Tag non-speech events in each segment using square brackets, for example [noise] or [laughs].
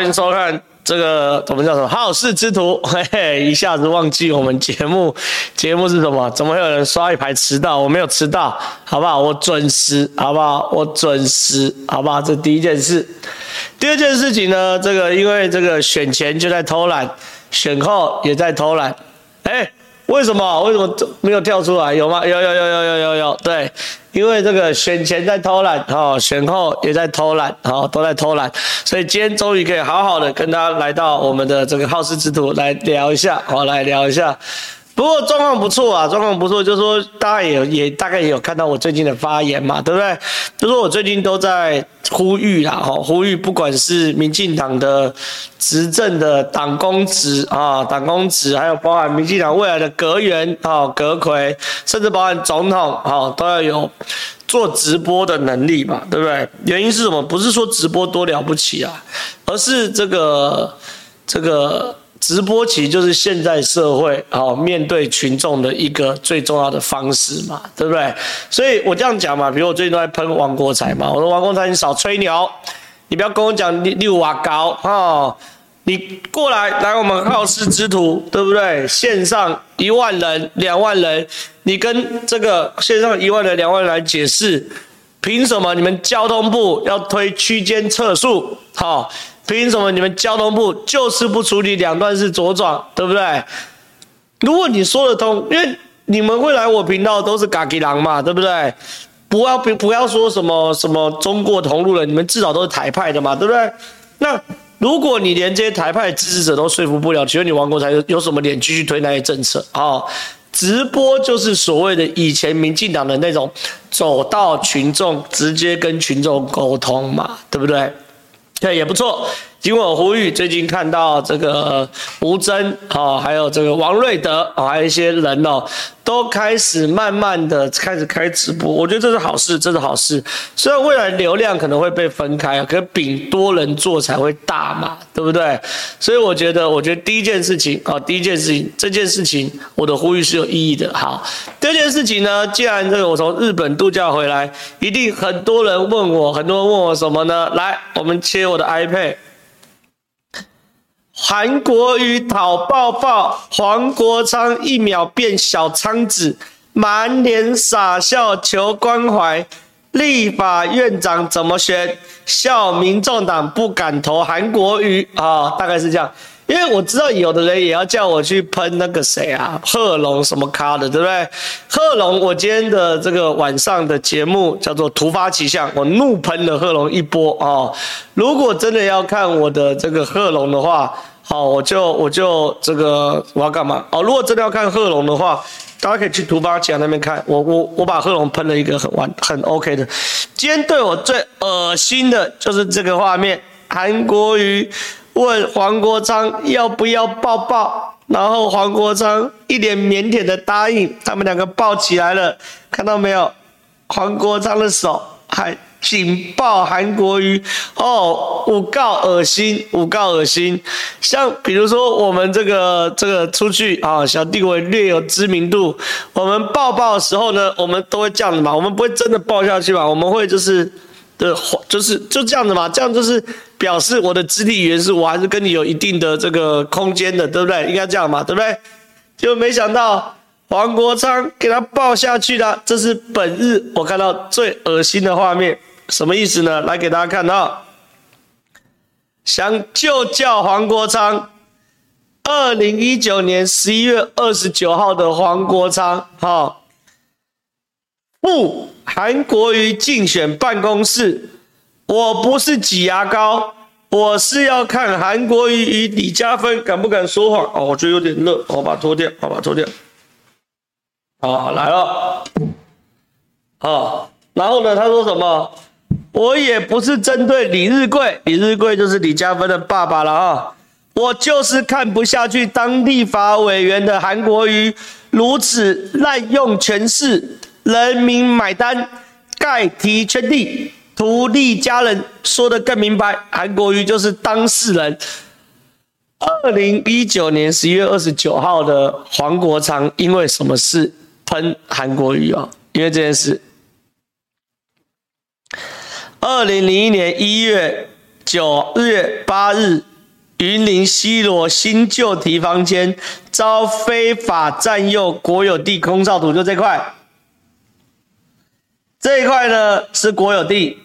欢迎收看这个我们叫什么好事之徒，[laughs] 嘿嘿，一下子忘记我们节目，节目是什么？怎么会有人刷一排迟到？我没有迟到，好不好？我准时，好不好？我准时，好不好？这第一件事。第二件事情呢？这个因为这个选前就在偷懒，选后也在偷懒，哎。为什么？为什么没有跳出来？有吗？有有有有有有有。对，因为这个选前在偷懒，哈，选后也在偷懒，哈，都在偷懒，所以今天终于可以好好的跟大家来到我们的这个好事之徒来聊一下，好，来聊一下。不过状况不错啊，状况不错，就是说大家也也大概也有看到我最近的发言嘛，对不对？就是说我最近都在呼吁啦，哈，呼吁不管是民进党的执政的党公职啊，党公职，还有包含民进党未来的阁员啊、阁魁，甚至包含总统啊，都要有做直播的能力嘛，对不对？原因是什么？不是说直播多了不起啊，而是这个这个。直播其实就是现在社会啊，面对群众的一个最重要的方式嘛，对不对？所以我这样讲嘛，比如我最近都在喷王国材嘛，我说王国材你少吹牛，你不要跟我讲你六瓦高啊，你过来来我们好事之徒，对不对？线上一万人、两万人，你跟这个线上一万人、两万人来解释，凭什么你们交通部要推区间测速？好。凭什么你们交通部就是不处理两段式左转，对不对？如果你说得通，因为你们会来我频道都是嘎吉狼嘛，对不对？不要不不要说什么什么中国同路人，你们至少都是台派的嘛，对不对？那如果你连这些台派支持者都说服不了，请问你王国材有有什么脸继续推那些政策啊？直播就是所谓的以前民进党的那种走到群众，直接跟群众沟通嘛，对不对？对，也不错。经过我呼吁，最近看到这个吴峥啊，还有这个王瑞德啊，还有一些人哦，都开始慢慢的开始开直播。我觉得这是好事，这是好事。虽然未来流量可能会被分开，可是饼多人做才会大嘛，对不对？所以我觉得，我觉得第一件事情啊，第一件事情，这件事情我的呼吁是有意义的。好，第二件事情呢，既然这个我从日本度假回来，一定很多人问我，很多人问我什么呢？来，我们切我的 iPad。韩国瑜讨抱抱，黄国昌一秒变小仓子，满脸傻笑求关怀。立法院长怎么选？笑民众党不敢投韩国瑜啊、大概是这样。因为我知道有的人也要叫我去喷那个谁啊，贺龙什么咖的，对不对？贺龙，我今天的这个晚上的节目叫做突发奇想，我怒喷了贺龙一波啊、如果真的要看我的这个贺龙的话，好，我就我就这个我要干嘛？哦，如果真的要看贺龙的话，大家可以去突发奇想那边看。我我我把贺龙喷了一个很完很 OK 的。今天对我最恶心的就是这个画面：韩国瑜问黄国昌要不要抱抱，然后黄国昌一脸腼腆的答应，他们两个抱起来了，看到没有？黄国昌的手还。警报韩国瑜哦，五告恶心，五告恶心。像比如说我们这个这个出去啊，小弟我略有知名度，我们抱抱的时候呢，我们都会这样子嘛，我们不会真的抱下去嘛，我们会就是的，就是就这样子嘛，这样就是表示我的肢体语言是我还是跟你有一定的这个空间的，对不对？应该这样嘛，对不对？就没想到黄国昌给他抱下去了，这是本日我看到最恶心的画面。什么意思呢？来给大家看到，想就叫黄国昌，二零一九年十一月二十九号的黄国昌，哈。不韩国瑜竞选办公室，我不是挤牙膏，我是要看韩国瑜与李嘉芬敢不敢说谎。哦，我觉得有点热，我把它脱掉，我把它脱掉。好，来了，好，然后呢？他说什么？我也不是针对李日贵，李日贵就是李嘉芬的爸爸了啊！我就是看不下去当立法委员的韩国瑜如此滥用权势，人民买单，盖提圈地，图利家人。说的更明白，韩国瑜就是当事人。二零一九年十一月二十九号的黄国昌，因为什么事喷韩国瑜啊？因为这件事。二零零一年一月，九月八日，云林西螺新旧堤防间遭非法占用国有地空照图，就这块。这一块呢是国有地。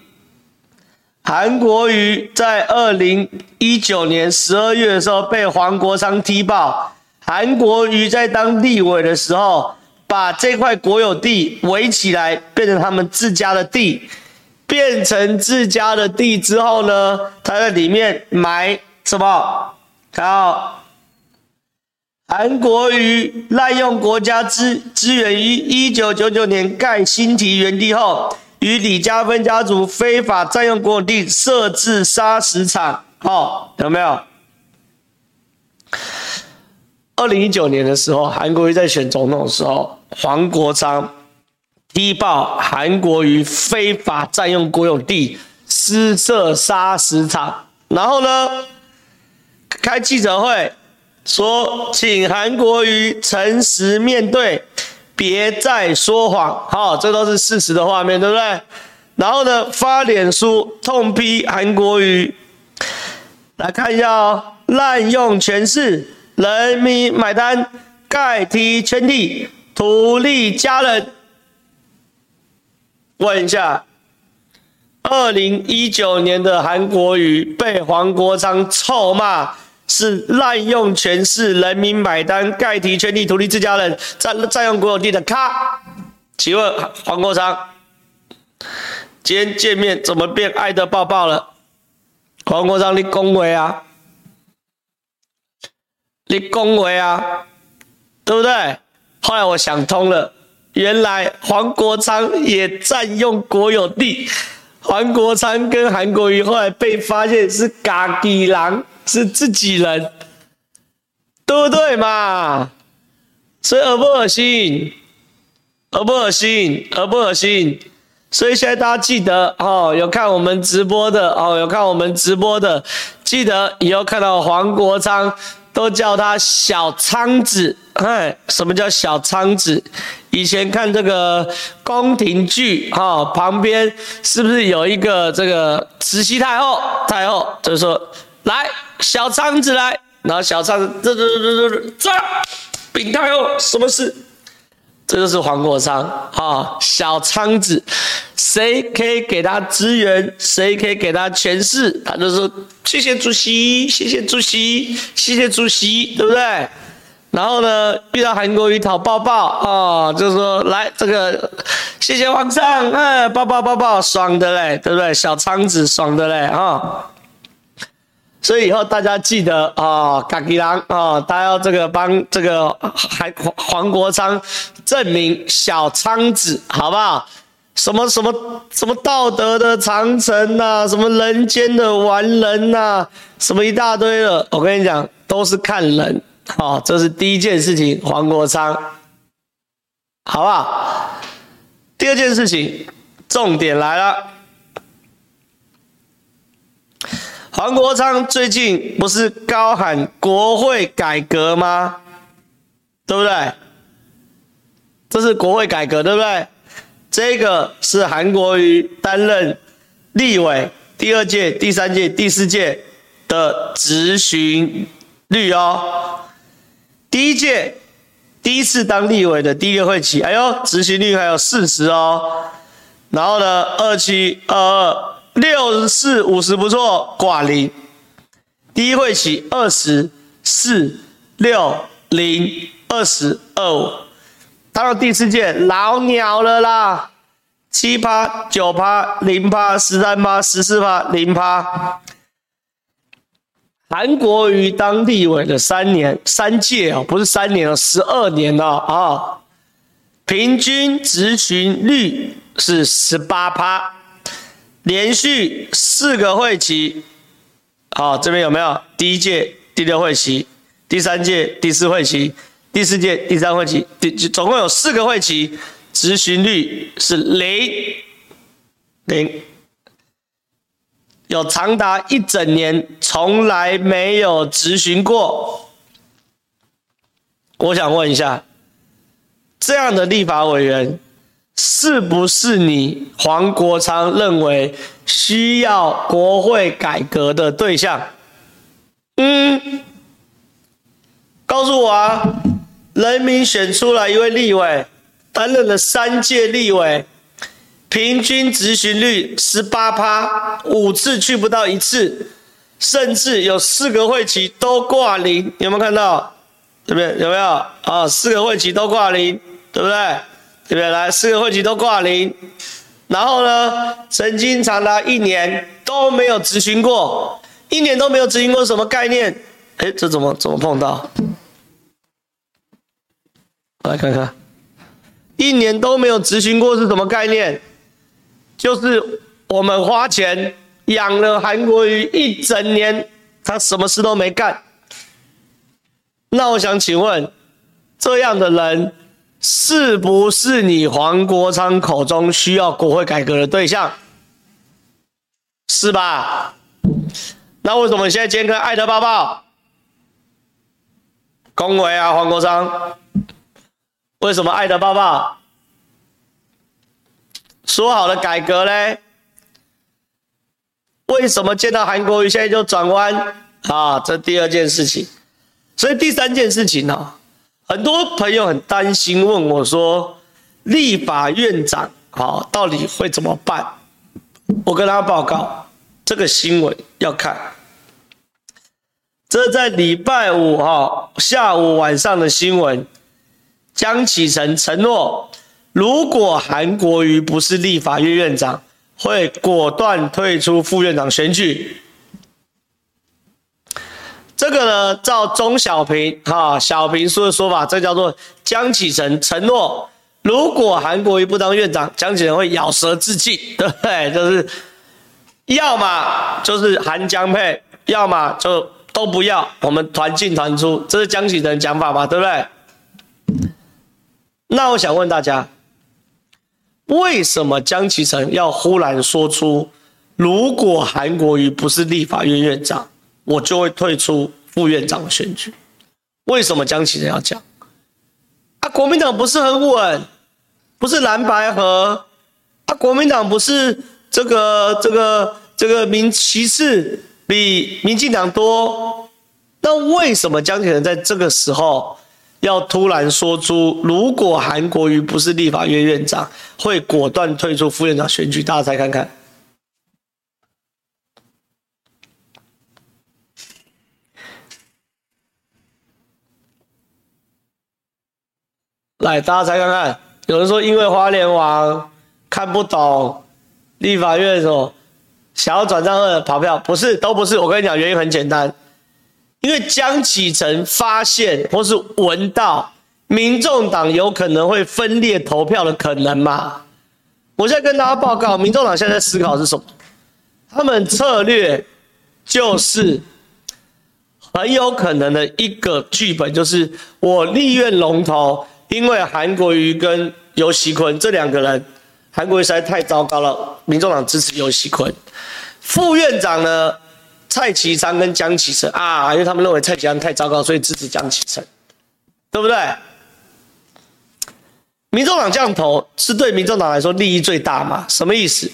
韩国瑜在二零一九年十二月的时候被黄国昌踢爆。韩国瑜在当立委的时候，把这块国有地围起来，变成他们自家的地。变成自家的地之后呢，他在里面埋什么？好，韩国瑜滥用国家资资源于一九九九年盖新堤园地后，与李家芬家族非法占用国有地，设置砂石场。哦，有没有？二零一九年的时候，韩国瑜在选总统的时候，黄国昌踢爆韩国瑜非法占用国有地，私设砂石场，然后呢，开记者会说，请韩国瑜诚实面对，别再说谎。好，这都是事实的画面，对不对？然后呢，发脸书痛批韩国瑜，来看一下哦，滥用权势。人民买单，盖堤圈地，图利家人。问一下，二零一九年的韩国瑜被黄国昌臭骂是滥用权势，人民买单，盖提圈地，图利自家人，占占用国有地的咖。请问黄国昌，今天见面怎么变爱的抱抱了？黄国昌，你恭维啊？你恭维啊，对不对？后来我想通了，原来黄国昌也占用国有地。黄国昌跟韩国瑜后来被发现是家己人，是自己人，对不对嘛？所以恶不恶心？恶不恶心？恶不恶心？所以现在大家记得哦，有看我们直播的哦，有看我们直播的，记得以后看到黄国昌。都叫他小仓子，哎，什么叫小仓子？以前看这个宫廷剧，哈，旁边是不是有一个这个慈禧太后？太后就说：“来，小仓子来。”然后小仓子这这这这这，禀太后，什么事？这就是黄国昌啊，小仓子，谁可以给他资源，谁可以给他权势，他就说谢谢主席，谢谢主席，谢谢主席，对不对？然后呢，遇到韩国瑜讨抱抱啊，就说来这个，谢谢皇上，哎，抱抱抱抱，爽的嘞，对不对？小仓子爽的嘞，啊。所以以后大家记得啊，嘎吉郎啊，大家要这个帮这个还黄黄国昌证明小仓子，好不好？什么什么什么道德的长城呐，什么人间的完人呐，什么一大堆的，我跟你讲，都是看人。啊，这是第一件事情，黄国昌，好不好？第二件事情，重点来了。黄国昌最近不是高喊国会改革吗？对不对？这是国会改革，对不对？这个是韩国瑜担任立委第二届、第三届、第四届的执行率哦。第一届第一次当立委的第一个会期，哎呦，执行率还有四十哦。然后呢，二七二二。六十四五十不错，挂零。第一会期二十四六零二十二五，到了第四届老鸟了啦，七趴九趴零趴十三趴十四趴零趴。韩国瑜当立委的三年三届哦，不是三年了，十二年了啊，平均质询率是十八趴。连续四个会期，好，这边有没有？第一届第六会期，第三届第四会期，第四届第三会期，第总共有四个会期，执行率是零零，有长达一整年从来没有执行过。我想问一下，这样的立法委员是不是你黄国昌认为需要国会改革的对象？嗯，告诉我啊，人民选出来一位立委，担任了三届立委，平均执行率十八趴，五次去不到一次，甚至有四个会期都挂零，有没有看到？对不对？有没有啊？四个会期都挂零，对不对？对不对？来，四个会期都挂零，然后呢，曾经长达一年都没有执行过，一年都没有执行过，什么概念？哎，这怎么怎么碰到？来看看，一年都没有执行过是什么概念？就是我们花钱养了韩国瑜一整年，他什么事都没干。那我想请问，这样的人？是不是你黄国昌口中需要国会改革的对象？是吧？那为什么现在今天跟艾德抱抱？恭维啊，黄国昌！为什么艾德抱抱？说好的改革嘞？为什么见到韩国瑜现在就转弯？啊，这第二件事情。所以第三件事情呢？很多朋友很担心，问我说：“立法院长啊，到底会怎么办？”我跟大家报告，这个新闻要看。这在礼拜五哈下午晚上的新闻，江启臣承诺，如果韩国瑜不是立法院院长，会果断退出副院长选举。这个呢，照钟小平哈小平说的说法，这叫做江启臣承诺，如果韩国瑜不当院长，江启臣会咬舌自尽，对 [laughs] 不对？就是要么就是韩江配，要么就都不要，我们团进团出，这是江启臣讲法嘛，对不对？那我想问大家，为什么江启臣要忽然说出，如果韩国瑜不是立法院院长？我就会退出副院长的选举。为什么江启臣要讲？啊，国民党不是很稳，不是蓝白合，啊，国民党不是这个这个这个民席次比民进党多，那为什么江启臣在这个时候要突然说出，如果韩国瑜不是立法院院长，会果断退出副院长选举？大家猜看看。来，大家猜看看。有人说，因为花莲王看不懂立法院什么，想要转账二跑票，不是，都不是。我跟你讲，原因很简单，因为江启臣发现或是闻到民众党有可能会分裂投票的可能嘛。我现在跟大家报告，民众党现在在思考是什么？他们策略就是很有可能的一个剧本，就是我立院龙头。因为韩国瑜跟游锡坤这两个人，韩国瑜实在太糟糕了，民众党支持游锡坤。副院长呢，蔡其昌跟江启臣啊，因为他们认为蔡其昌太糟糕，所以支持江启臣，对不对？民众党这样投是对民众党来说利益最大嘛？什么意思？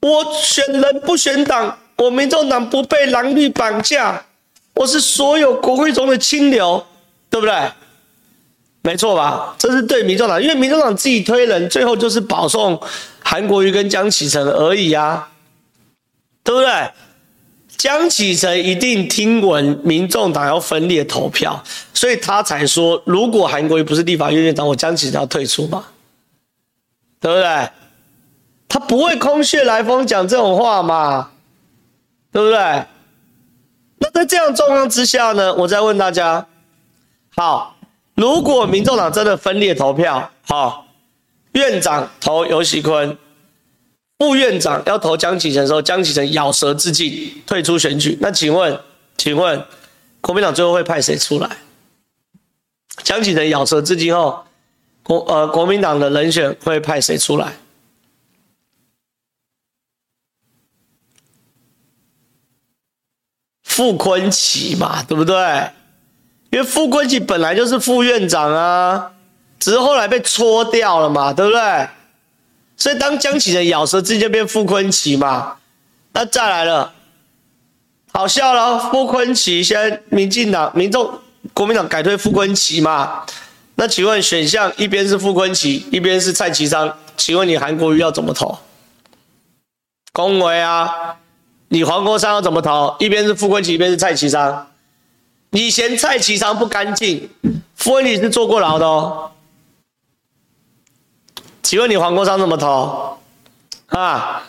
我选人不选党，我民众党不被蓝绿绑架，我是所有国会中的清流，对不对？没错吧？这是对民众党，因为民众党自己推人，最后就是保送韩国瑜跟江启臣而已啊，对不对？江启臣一定听闻民众党要分裂投票，所以他才说，如果韩国瑜不是立法院院长，我江启臣要退出嘛，对不对？他不会空穴来风讲这种话嘛，对不对？那在这样状况之下呢，我再问大家，好。如果民众党真的分裂投票，好，院长投游锡堃，副院长要投江启臣的时候，江启臣咬舌自尽，退出选举。那请问，请问国民党最后会派谁出来？江启臣咬舌自尽后，国呃国民党的人选会派谁出来？傅昆萁嘛，对不对？因为傅昆萁本来就是副院长啊，只是后来被搓掉了嘛，对不对？所以当江启臣咬舌自尽就变傅昆萁嘛，那再来了，好笑了，傅昆萁现在民进党、民众、国民党改推傅昆萁嘛，那请问选项一边是傅昆萁，一边是蔡其昌，请问你韩国瑜要怎么投？恭维啊，你黄国昌要怎么投？一边是傅昆萁，一边是蔡其昌，你嫌蔡其昌不干净，傅崐萁是坐过牢的哦。请问你黄国昌怎么投？啊，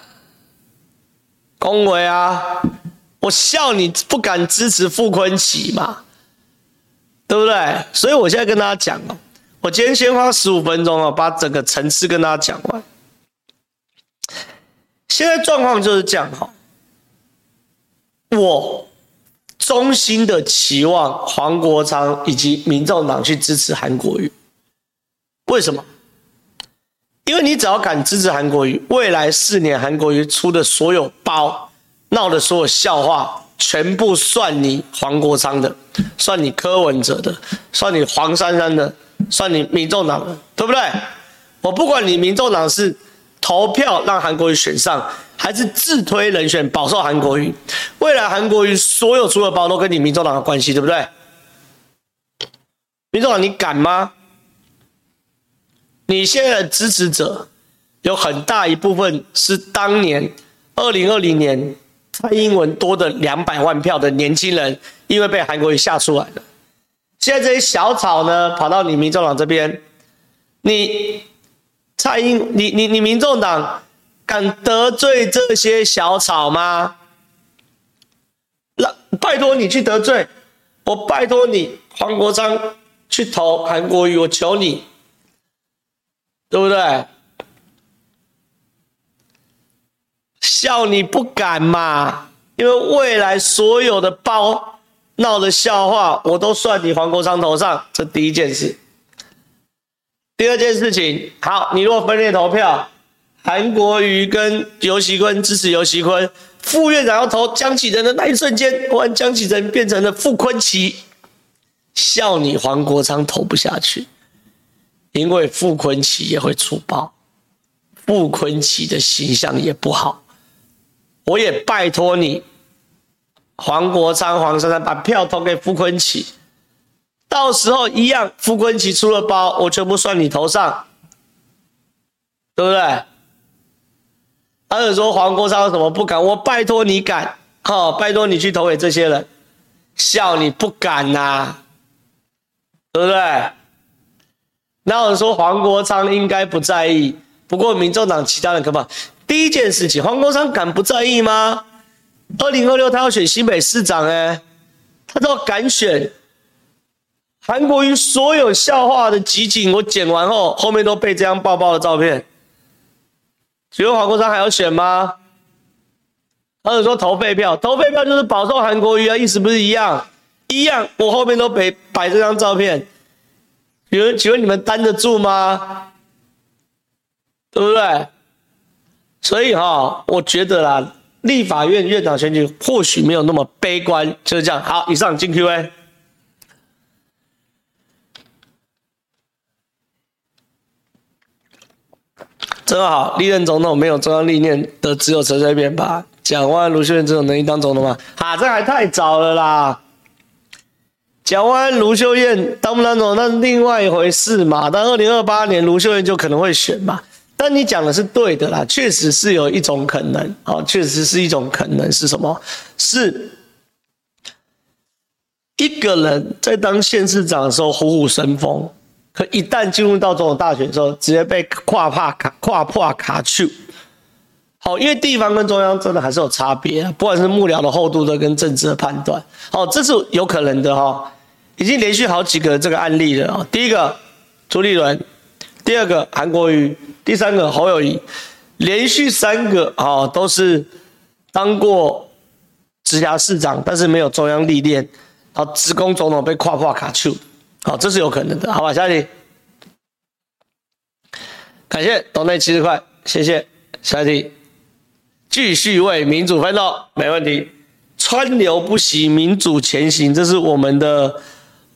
恭维啊！我笑你不敢支持傅崐萁嘛，对不对？所以我现在跟大家讲哦，我今天先花十五分钟哦，把整个层次跟大家讲完。现在状况就是这样哈，我衷心的期望黄国昌以及民众党去支持韩国瑜，为什么？因为你只要敢支持韩国瑜，未来四年韩国瑜出的所有包、闹的所有笑话，全部算你黄国昌的，算你柯文哲的，算你黄珊珊的，算你民众党的，对不对？我不管你民众党是投票让韩国瑜选上，还是自推人选保送韩国瑜，未来韩国瑜所有出的包都跟你民众党有关系，对不对？民众党，你敢吗？你现在的支持者有很大一部分是当年二零二零年蔡英文多的两百万票的年轻人，因为被韩国瑜吓出来了。现在这些小草呢，跑到你民众党这边，你蔡英，你你你民众党敢得罪这些小草吗？拜托你去得罪，我拜托你黄国昌去投韩国瑜，我求你。对不对？笑你不敢嘛？因为未来所有的包闹的笑话，我都算你黄国昌头上。这第一件事。第二件事情，好，你如果分裂投票，韩国瑜跟游锡坤支持游锡坤，副院长要投江启臣的那一瞬间，突然江启臣变成了傅崐萁，笑你黄国昌投不下去。因为傅崐萁也会出包，傅崐萁的形象也不好，我也拜托你，黄国昌、黄珊珊把票投给傅崐萁，到时候一样，傅崐萁出了包，我全部算你头上，对不对？还有说黄国昌什么不敢？我拜托你敢，好，拜托你去投给这些人，笑你不敢呐、对不对？那我说黄国昌应该不在意，不过民众党其他人可不。第一件事情，黄国昌敢不在意吗？二零二六他要选新北市长，哎，他都要敢选。韩国瑜所有笑话的集锦，我剪完后，后面都被这样爆爆的照片。请问黄国昌还要选吗？他有说投废票，投废票就是保送韩国瑜啊，意思不是一样？一样，我后面都摆摆这张照片。有人请问你们担得住吗？对不对？所以哈，我觉得啦，立法院院长选举或许没有那么悲观，就是这样。好，以上进 Q&A。真好，历任总统没有中央历练的只有陈水扁吧？蒋万、卢秀燕这种能力当总统吗？哈，这还太早了啦。蒋万、卢秀燕当不当总统，那是另外一回事嘛。但二零二八年卢秀燕就可能会选嘛。但你讲的是对的啦，确实是有一种可能啊，确实是一种可能是什么？是一个人在当县市长的时候虎虎生风，可一旦进入到总统大选的时候，直接被跨帕卡跨破卡去。好，因为地方跟中央真的还是有差别，不管是幕僚的厚度的跟政治的判断，好，这是有可能的哈。已经连续好几个这个案例了啊！第一个朱立伦，第二个韩国瑜，第三个侯友谊，连续三个啊都是当过直辖市长，但是没有中央历练，然后直攻总统被跨跨卡丘，好，这是有可能的，好吧？下一题，感谢董内七十块，谢谢。下一题，继续为民主奋斗，没问题。川流不息，民主前行，这是我们的。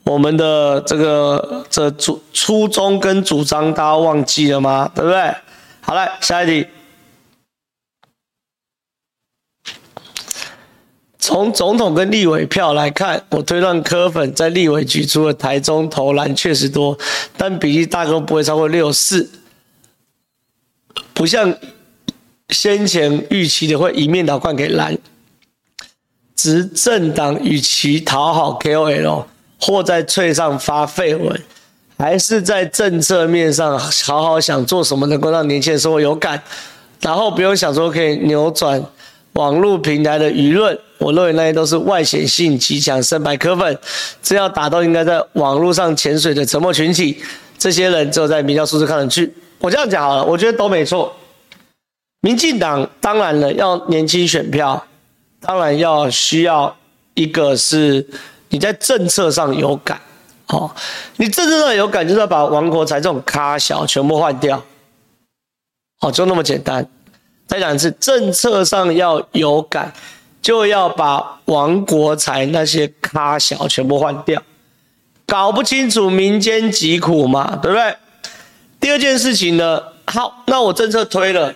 我们的这个这主初衷跟主张，大家忘记了吗？对不对？好来，下一题。从总统跟立委票来看，我推断柯粉在立委局除了台中投蓝确实多，但比例大概不会超过六四，不像先前预期的会一面倒灌给蓝。执政党与其讨好 KOL，或在脆上发废文，还是在政策面上好好想做什么能够让年轻人生活有感，然后不用想说可以扭转网络平台的舆论。我认为那些都是外显性极强、深白科粉，这要打到应该在网络上潜水的沉默群体。这些人只有在民调数字看得去。我这样讲好了，我觉得都没错。民进党当然了，要年轻选票。当然要需要一个是你在政策上有感，哦，你政策上有感，就是要把王国材这种咖小全部换掉，哦，就那么简单。再讲一次，政策上要有感，就要把王国材那些咖小全部换掉，搞不清楚民间疾苦嘛，对不对？第二件事情呢，好，那我政策推了。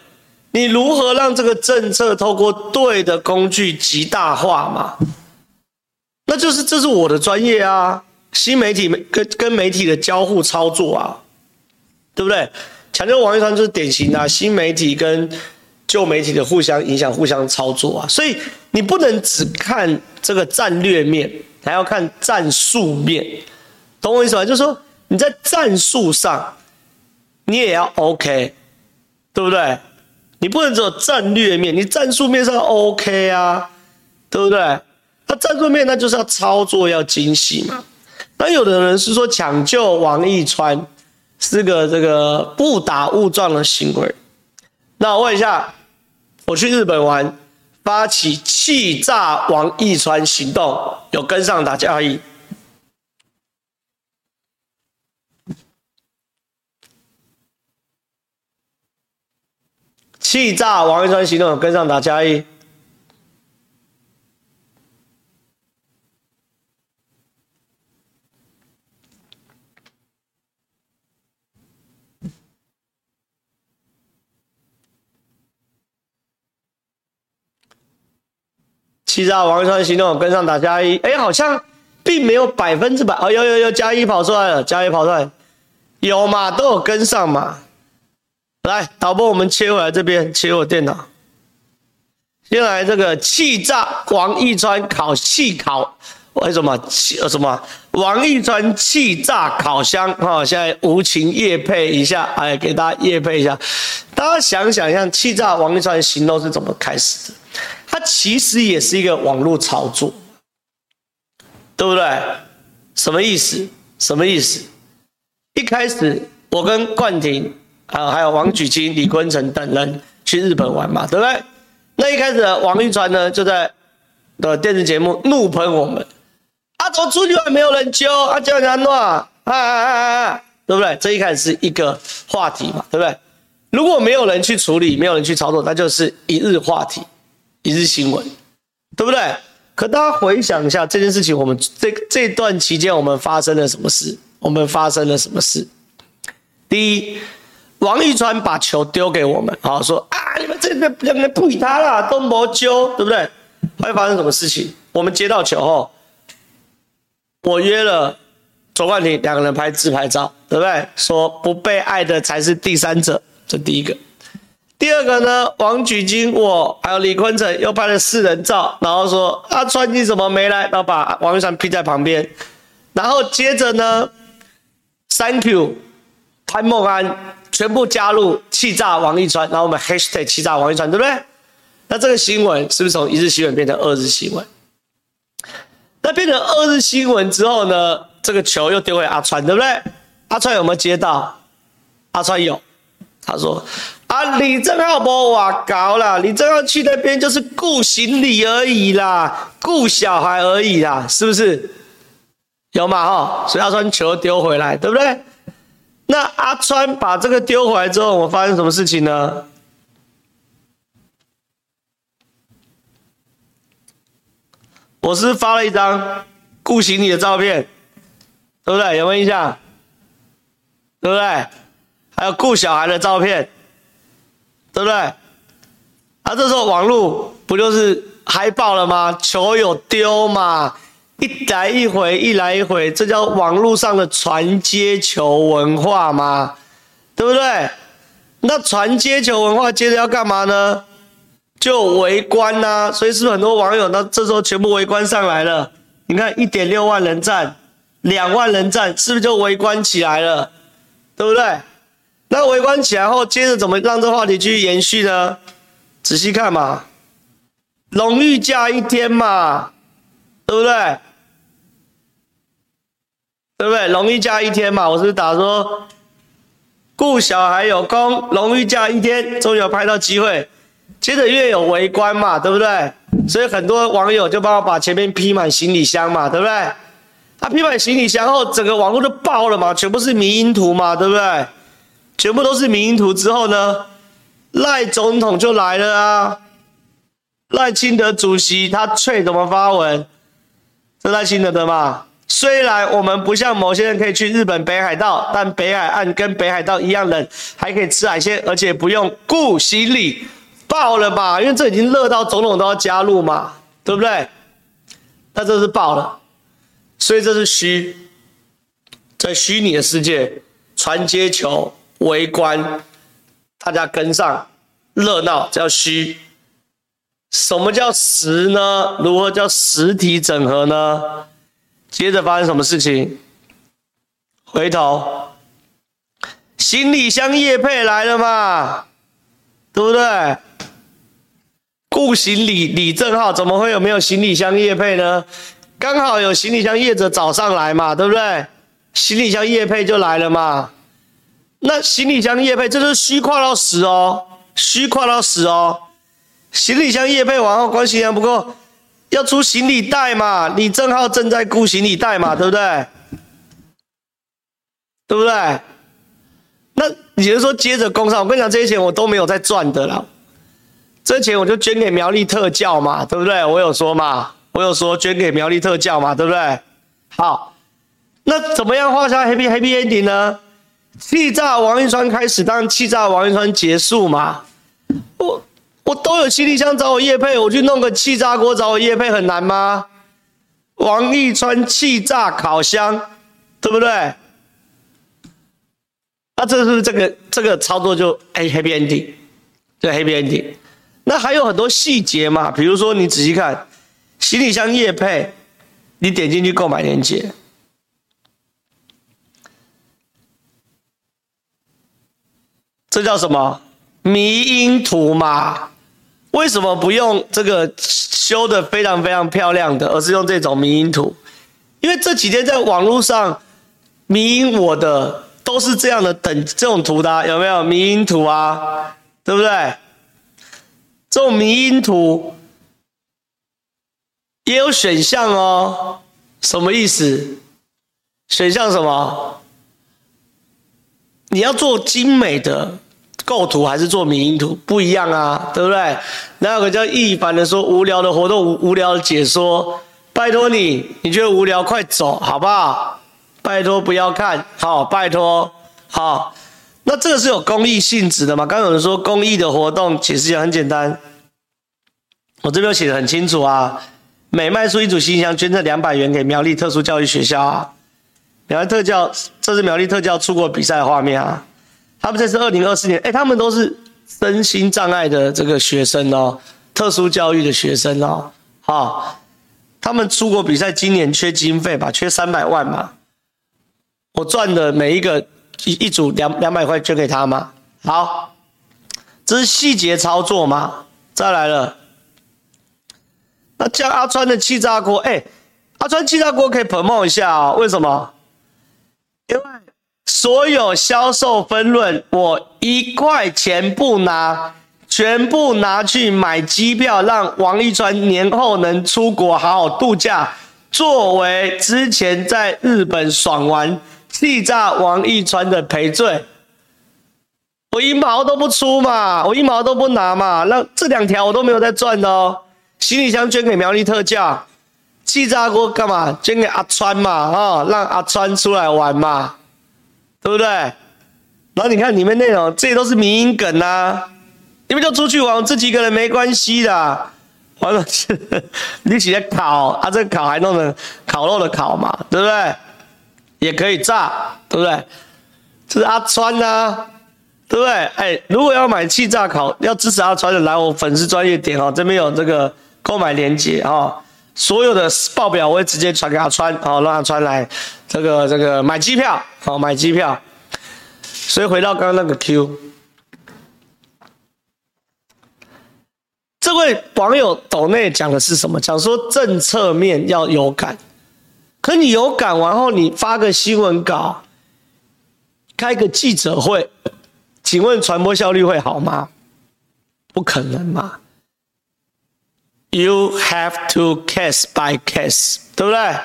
你如何让这个政策透过对的工具极大化嘛？那就是这是我的专业啊，新媒体跟跟媒体的交互操作啊，对不对？强调网络上就是典型的、新媒体跟旧媒体的互相影响、互相操作啊，所以你不能只看这个战略面，还要看战术面，懂我意思吗？就是说你在战术上你也要 OK，对不对？你不能只有战略面，你战术面上 OK 啊，对不对？那战术面那就是要操作要精细嘛。那有的人是说抢救王一川是个这个误打误撞的行为。那我问一下，我去日本玩，发起气炸王一川行动，有跟上打加一。气炸王一川行动有，跟上打加一。气炸王一川行动，跟上打加一。哎，好像并没有百分之百哦，有有有加一跑出来了，加一跑出来，有嘛，都有跟上嘛。来，导播，我们切回来这边，切我电脑。先来这个气炸王一川烤气烤，为什么气什么王一川气炸烤箱？哈，现在无情夜配一下，哎，给大家夜配一下。大家想想，像气炸王一川行动是怎么开始的？它其实也是一个网络炒作，对不对？什么意思？什么意思？一开始我跟冠廷。啊，还有王举金、李坤城等人去日本玩嘛，对不对？那一开始王玉川呢，就在的电视节目怒喷我们，啊，怎么出去玩没有人揪，啊，叫人家啊啊啊啊，对不对？这一开始是一个话题嘛，对不对？如果没有人去处理，没有人去操作，那就是一日话题，一日新闻，对不对？可大家回想一下这件事情，我们这这段期间我们发生了什么事？我们发生了什么事？第一。王一川把球丢给我们，好说啊，你们这边两个人不理他了，都没揪，对不对？会发生什么事情？我们接到球后，我约了左冠廷两个人拍自拍照，对不对？说不被爱的才是第三者，这第一个。第二个呢，王举金我还有李坤城又拍了四人照，然后说阿川你怎么没来？然后把王一川拼在旁边，然后接着呢，Thank you，潘孟安。全部加入气炸王一川，然后我们 hashtag 气炸王一川，对不对？那这个新闻是不是从一日新闻变成二日新闻？那变成二日新闻之后呢？这个球又丢给阿川，对不对？阿川有没有接到？阿川有，他说：“啊，李正皓不我搞了，李正皓去那边就是顾行李而已啦，顾小孩而已啦，是不是？有嘛哈？所以阿川球丢回来，对不对？”那阿川把这个丢回来之后，我发生什么事情呢？我是发了一张顾行李的照片，对不对？有没有印象？对不对？还有顾小孩的照片，对不对？啊，这时候网络不就是嗨爆了吗？球有丢嘛，一来一回，一来一回，这叫网络上的传接球文化嘛，对不对？那传接球文化接着要干嘛呢？就围观呐、所以是不是很多网友，那这时候全部围观上来了？你看一点六万人赞，两万人赞，是不是就围观起来了？对不对？那围观起来后，接着怎么让这话题继续延续呢？仔细看嘛，荣誉假一天嘛，对不对？对不对？荣誉假一天嘛，我是打说顾小孩有功，荣誉假一天，终于有拍到机会。接着越有围观嘛，对不对？所以很多网友就帮我把前面批满行李箱嘛，对不对？他批满行李箱后，整个网络就爆了嘛，全部是迷因图嘛，对不对？全部都是迷因图之后呢，赖总统就来了啊！赖清德主席他脆怎么发文？是赖清德的嘛？虽然我们不像某些人可以去日本北海道，但北海岸跟北海道一样冷，还可以吃海鲜，而且不用顾行李，爆了吧？因为这已经热到总统都要加入嘛，对不对？那这是爆了，所以这是虚，在虚拟的世界传接球围观。大家跟上热闹叫虚，什么叫实呢？如何叫实体整合呢？接着发生什么事情？回头，行李箱业配来了嘛？对不对？顾行李李正浩怎么会有没有行李箱业配呢？刚好有行李箱业者找上来嘛，对不对？行李箱业配就来了嘛。那行李箱业配，这就是虚跨到实哦，虚跨到实哦。行李箱业配完后，关系还不够，要出行李袋嘛？李正浩正在顾行李袋嘛，对不对？对不对？那也就是说，接着工商，我跟你讲，这些钱我都没有在赚的了，这钱我就捐给苗栗特教嘛，对不对？我有说嘛，我有说捐给苗栗特教嘛，对不对？好，那怎么样画下 happy happy ending 呢？气炸王一川开始，当气炸王一川结束嘛。我我都有行李箱找我业配，我去弄个气炸锅找我业配很难吗？王一川气炸烤箱，对不对？那、这是这个这个操作就哎 happy ending，对 happy ending。那还有很多细节嘛，比如说你仔细看行李箱业配，你点进去购买链接。这叫什么迷因图嘛？为什么不用这个修的非常非常漂亮的，而是用这种迷因图？因为这几天在网络上迷因我的都是这样的等这种图的、有没有迷因图啊？对不对？这种迷因图也有选项哦，什么意思？选项什么？你要做精美的。构图还是做迷因图不一样啊，对不对？那有个叫易凡的说无聊的活动无聊的解说，拜托你，你觉得无聊快走好不好？拜托不要看好，拜托好。那这个是有公益性质的嘛？刚刚有人说公益的活动，解释一下很简单，我这边写的很清楚啊。每卖出一组行李箱，捐赠两百元给苗栗特殊教育学校啊。苗栗特教，这是苗栗特教出国比赛的画面啊。他们这是二零二四年，哎，他们都是身心障碍的这个学生哦，特殊教育的学生哦，好，他们出国比赛，今年缺经费吧，缺三百万嘛，我赚的每一个一一组两两百块捐给他嘛，好，这是细节操作嘛，再来了，那叫阿川的气炸锅，哎，阿川气炸锅可以 promo 一下啊，为什么？因为。所有销售分润，我一块钱不拿，全部拿去买机票，让王一川年后能出国好好度假，作为之前在日本爽完气炸王一川的赔罪。我一毛都不出嘛，我一毛都不拿嘛，那这两条我都没有在赚哦。行李箱捐给苗栗特教，气炸锅干嘛？捐给阿川嘛，啊、哦，让阿川出来玩嘛，对不对？然后你看里面内容，这些都是迷因梗啊，你们就出去玩，自己一个人没关系的。[laughs] 完了，你起来烤啊，这个烤还弄成烤肉的烤嘛，对不对？也可以炸，对不对？这是阿川啊，对不对？哎，如果要买气炸烤，要支持阿川的，来我粉丝专业点哦，这边有这个购买链接哦。所有的报表我会直接传给阿川，好，让阿川来这个这个买机票，好，买机票。所以回到刚刚那个 Q，这位网友抖内讲的是什么？讲说政策面要有感，可你有感完后，你发个新闻稿，开个记者会，请问传播效率会好吗？不可能嘛。You have to case by case，对不对？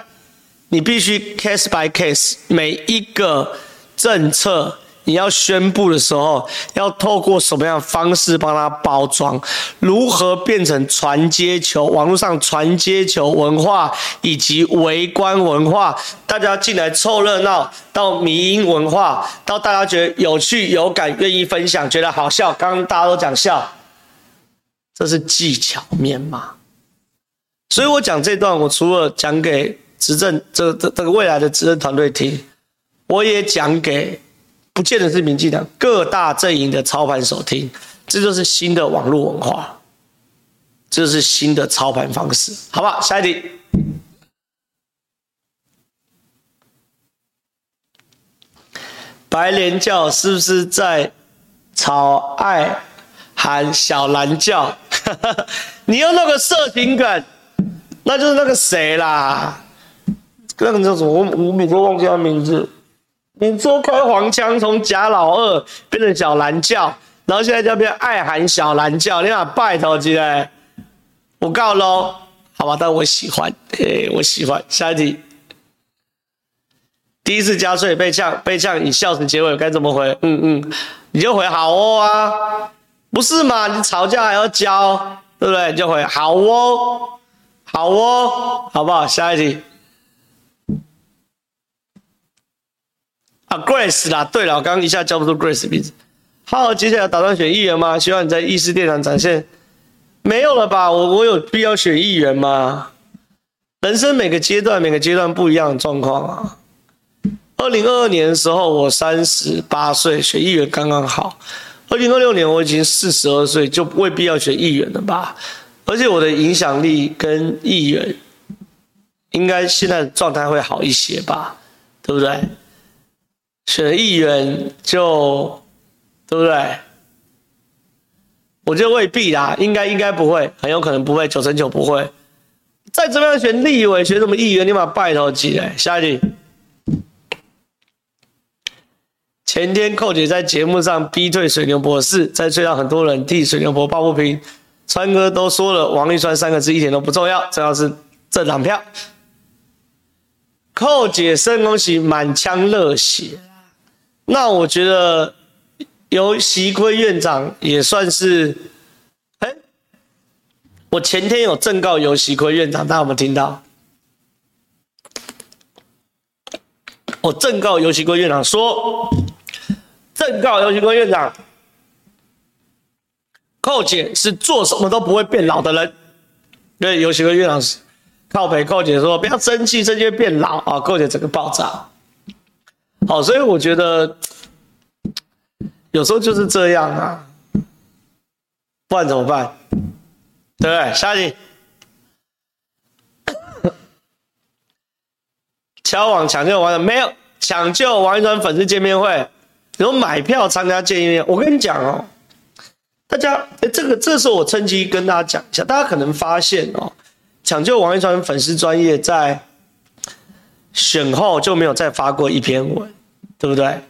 你必须 case by case，每一个政策你要宣布的时候，要透过什么样的方式帮它包装？如何变成传接球？网络上传接球文化以及围观文化，大家进来凑热闹，到迷因文化，到大家觉得有趣、有感、愿意分享，觉得好笑。刚刚大家都讲笑，这是技巧面嘛？所以我讲这段，我除了讲给执政这这这个未来的执政团队听，我也讲给不见得是民进党各大阵营的操盘手听，这就是新的网络文化，这是新的操盘方式，好不好？下一题，白莲教是不是在炒爱喊小蓝教？[laughs] 你用那个色情梗。那就是那个谁啦，那个叫什么？我我每次都忘记他名字。你说开黄腔，从假老二变成小蓝教，然后现在就变爱喊小蓝教，你俩拜托起来，我告喽，好吧？但我喜欢，嘿，我喜欢。下一题，第一次加税被呛，被呛以笑死结尾，该怎么回？嗯嗯，你就回好哦啊，不是嘛？你吵架还要教，对不对？就回好哦。好哦，好不好？下一题啊，Grace 啦。对了，我刚刚一下叫不出 Grace 名字。好，接下来打算选议员吗？希望你在议事殿堂展现。没有了吧？我我有必要选议员吗？人生每个阶段，每个阶段不一样的状况啊。二零二二年的时候，我三十八岁，选议员刚刚好。二零二六年，我已经四十二岁，就未必要选议员了吧？而且我的影响力跟议员，应该现在状态会好一些吧，对不对？选议员就，对不对？我觉得未必啦，应该应该不会，很有可能不会，九成九不会。再怎么样选立委，选什么议员，你把拜头挤来。下一题。前天寇姐在节目上逼退水牛博士，在催让很多人替水牛博抱不平。川哥都说了，王一川三个字一点都不重要，重要是政党票。寇姐深恭喜，满腔热血。那我觉得游锡堃院长也算是，哎、我前天有正告游锡堃院长，大家有没有听到？我正告游锡堃院长说，正告游锡堃院长。寇姐是做什么都不会变老的人，对，有几个院长是靠北。寇姐说：“不要生气，生气会变老啊！”寇姐整个爆炸。好，所以我觉得有时候就是这样啊，不然怎么办？对不对？下一题，[laughs] 敲网抢救完了没有？抢救王一川粉丝见面会，有买票参加见面。我跟你讲哦。大家，哎，这个这时候我趁机跟大家讲一下，大家可能发现哦，抢救王一川粉丝专业在选后就没有再发过一篇文，对不对？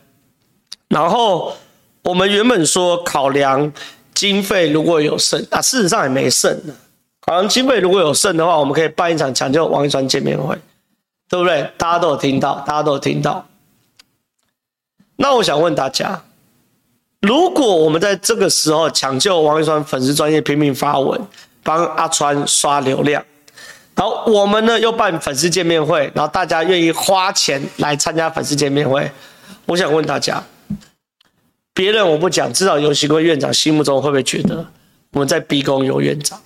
然后我们原本说考量经费如果有剩，啊，事实上也没剩的。考量经费如果有剩的话，我们可以办一场抢救王一川见面会，对不对？大家都有听到，大家都有听到。那我想问大家。如果我们在这个时候抢救王一川粉丝专业拼命发文，帮阿川刷流量，然后我们呢又办粉丝见面会，然后大家愿意花钱来参加粉丝见面会。我想问大家，别人我不讲，至少游锡堃院长心目中会不会觉得我们在逼宫游院长？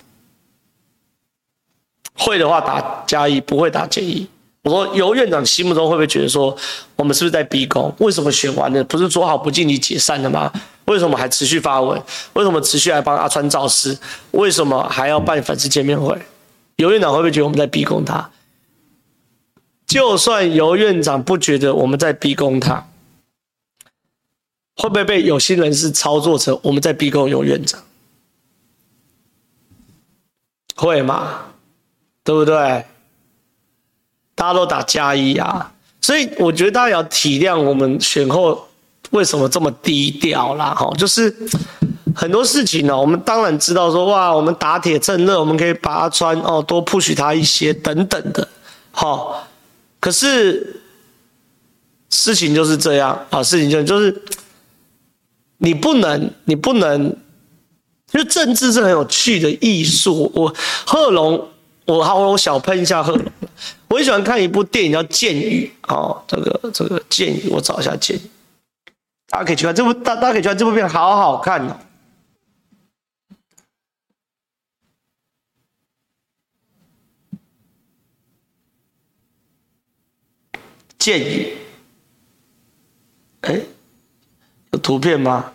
会的话打加一，不会打减一。我说尤院长心目中会不会觉得说我们是不是在逼宫？为什么选完了不是说好不晋级解散了吗？为什么还持续发文？为什么持续来帮阿川造势？为什么还要办粉丝见面会？尤院长会不会觉得我们在逼宫他？就算尤院长不觉得我们在逼宫他，会不会被有心人士操作成我们在逼宫尤院长？会吗？对不对？大家都打加一啊，所以我觉得大家要体谅我们选后为什么这么低调啦，哈，就是很多事情呢，我们当然知道说哇，我们打铁趁热，我们可以把阿川哦多 push 他一些等等的，好，可是事情就是这样啊，事情就就是你不能，你不能，就政治是很有趣的艺术，我贺龙。我好，我小喷一下贺龙。我很喜欢看一部电影叫《剑雨》哦，这个这个《剑雨》，我找一下《剑雨》，大家可以去看这部，大大家可以去看这部片，好好看哦。《剑雨》，哎，有图片吗？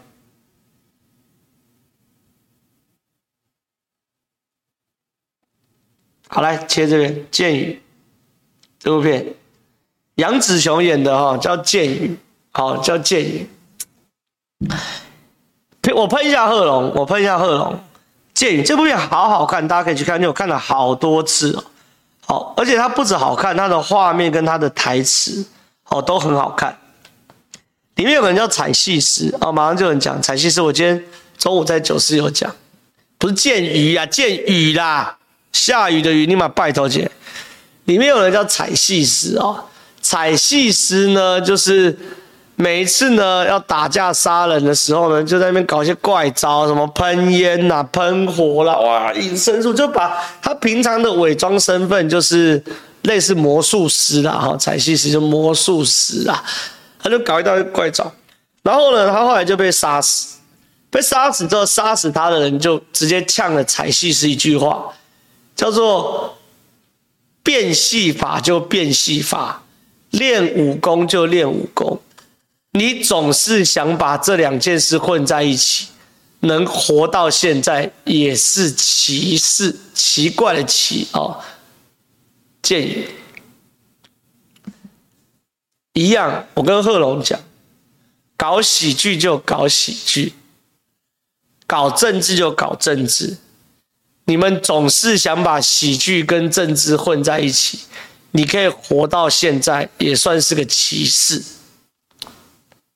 好，来切这边《剑雨》这部片，杨紫琼演的哈，叫《剑雨》，好，叫《剑雨》。我喷一下贺龙，我喷一下贺龙，《剑雨》这部片好好看，大家可以去看，因为我看了好多次哦。好，而且它不止好看，它的画面跟它的台词哦都很好看。里面有个人叫彩戏师哦，马上就有人讲彩戏师。我今天中午在九四有讲，不是剑鱼啊，剑雨啦。下雨的雨，立马拜托姐。里面有人叫采戏师哦，采戏师呢，就是每一次呢要打架杀人的时候呢，就在那边搞一些怪招，什么喷烟呐、喷火啦，哇，隐身术，就把他平常的伪装身份就是类似魔术师啦，哈，采戏师就魔术师啊，他就搞一大堆怪招，然后呢，他后来就被杀死，被杀死之后，杀死他的人就直接呛了采细丝一句话。叫做变戏法就变戏法，练武功就练武功。你总是想把这两件事混在一起，能活到现在也是奇事，奇怪的奇哦。建议一样，我跟贺龙讲，搞喜剧就搞喜剧，搞政治就搞政治。你们总是想把喜剧跟政治混在一起，你可以活到现在也算是个奇事，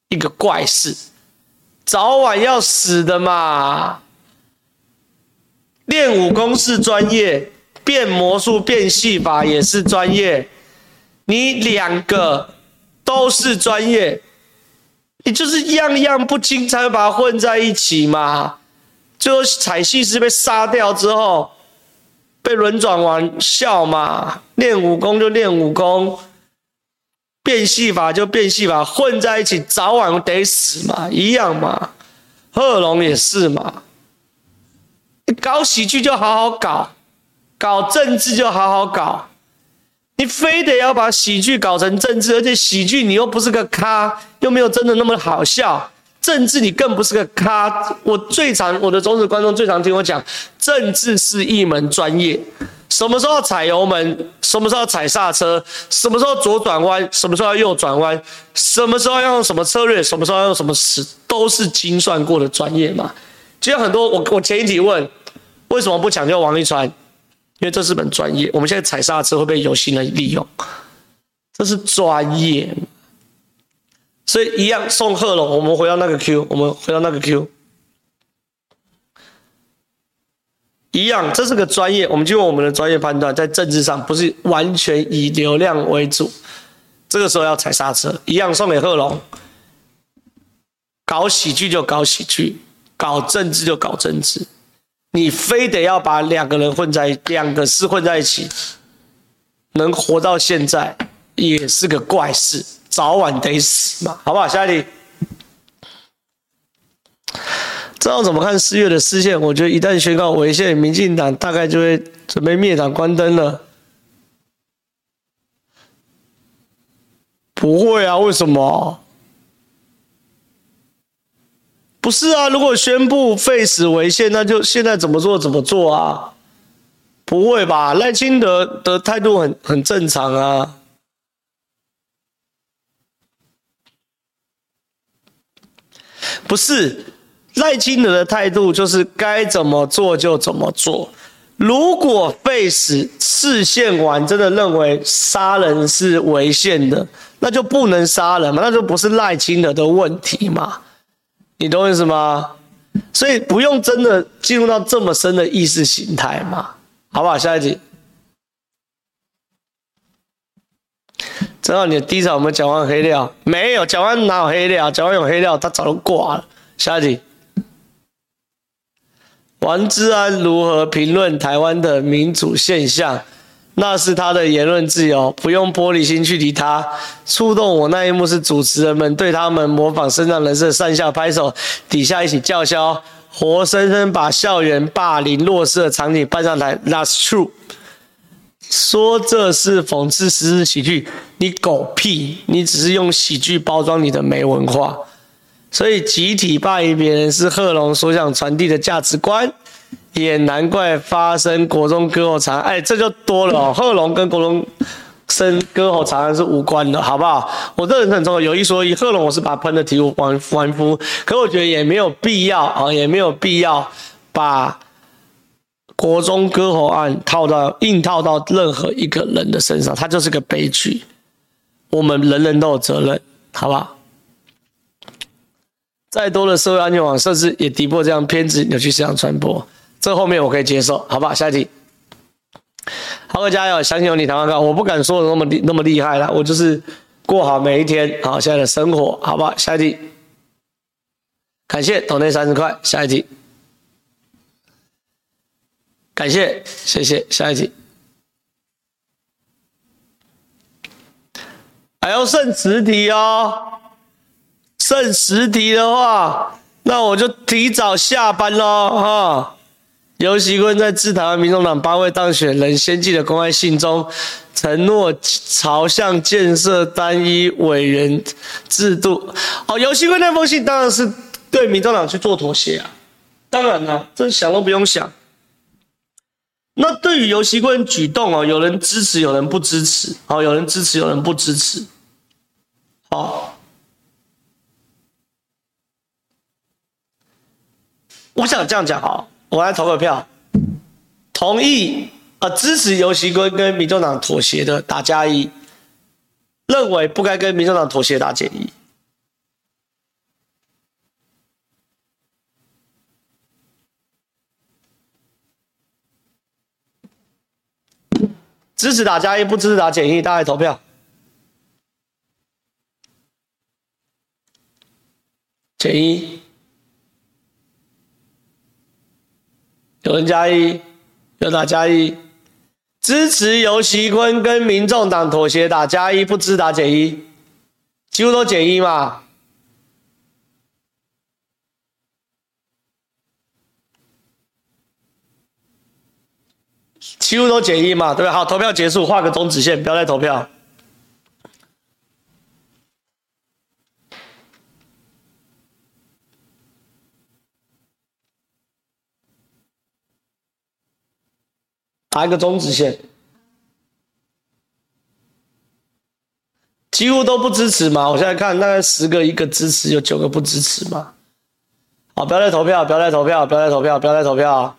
一个怪事，早晚要死的嘛。练武功是专业，变魔术、变戏法也是专业，你两个都是专业，你就是样样不精，才会把它混在一起嘛。最后采细丝被杀掉之后，被轮转玩笑嘛，练武功就练武功，变戏法就变戏法，混在一起早晚得死嘛，一样嘛。贺龙也是嘛，搞喜剧就好好搞，搞政治就好好搞，你非得要把喜剧搞成政治，而且喜剧你又不是个咖，又没有真的那么好笑。政治你更不是个咖，我最常我的忠实观众最常听我讲，政治是一门专业，什么时候踩油门，什么时候踩刹车，什么时候左转弯，什么时候右转弯，什么时候要用什么策略，什么时候要用什么词，都是精算过的专业嘛。就像很多我我前一题问，为什么不抢救王一川？因为这是门专业，我们现在踩刹车会被有心人利用，这是专业。所以一样送贺龙，我们回到那个 Q，我们回到那个 Q，一样，这是个专业，我们就用我们的专业判断，在政治上不是完全以流量为主，这个时候要踩刹车，一样送给贺龙。搞喜剧就搞喜剧，搞政治就搞政治，你非得要把两个人混在两个事混在一起，能活到现在也是个怪事，早晚得死嘛，好不好？下一题，这样怎么看四月的释宪？我觉得一旦宣告违宪，民进党大概就会准备灭党关灯了。不会啊，为什么？不是啊，如果宣布废死违宪，那就现在怎么做怎么做啊？不会吧？赖清德的态度很很正常啊。不是，赖清德的态度就是该怎么做就怎么做。如果 face 视线完真的认为杀人是违宪的，那就不能杀人嘛，那就不是赖清德的问题嘛。你懂我意思吗？所以不用真的进入到这么深的意识形态嘛。好不好？下一题。知道你的第一场我们讲完黑料，没有讲完哪有黑料？讲完有黑料，他早就挂了。下一题。王志安如何评论台湾的民主现象？那是他的言论自由，不用玻璃心去理他。触动我那一幕是主持人们对他们模仿身障人士上下拍手，底下一起叫嚣。活生生把校园霸凌弱势的场景搬上台，That's true。说这是讽刺时事喜剧，你狗屁！你只是用喜剧包装你的没文化。所以集体霸凌别人是贺龙所想传递的价值观，也难怪发生国中割喉长。哎，这就多了哦。[laughs] 贺龙跟国中。生割喉长案是无关的，好不好？我这人很重要，有一说一。贺龙我是把喷的体无完完肤，可我觉得也没有必要啊，也没有必要把国中割喉案套到硬套到任何一个人的身上，它就是个悲剧。我们人人都有责任，好不好？再多的社会安全网设置也敌不过这样偏执扭曲思想传播，这后面我可以接受，好不好？下一题。好，各位加油！相信有你，台湾哥。我不敢说的那么厉那么厉害啦，我就是过好每一天，好现在的生活，好不好？下一题，感谢斗内三十块，下一题，感谢，谢谢，下一题。还要剩十题哦，剩十题的话，那我就提早下班喽，哈。游锡堃在致台湾民众党八位当选人先寄的公开信中，承诺朝向建设单一委员制度。哦，游锡堃那封信当然是对民众党去做妥协啊，当然了，这想都不用想。那对于游锡堃举动哦，有人支持，有人不支持。好，有人支持，有人不支持。好，我想这样讲哈。我来投个票，同意啊，支持游锡堃跟民众党妥协的打加一，认为不该跟民众党妥协打减一，支持打加一，不支持打减一，大家投票，减一。有人加一，有打加一，支持游锡坤跟民众党妥协打加一，不支持打减一，几乎都减一嘛，几乎都减一嘛，对不对？好，投票结束，画个中止线，不要再投票。打一个中止线，几乎都不支持嘛。我现在看大概十个一个支持，有九个不支持嘛。好，不要再投票，不要再投票，不要再投票，不要再投票。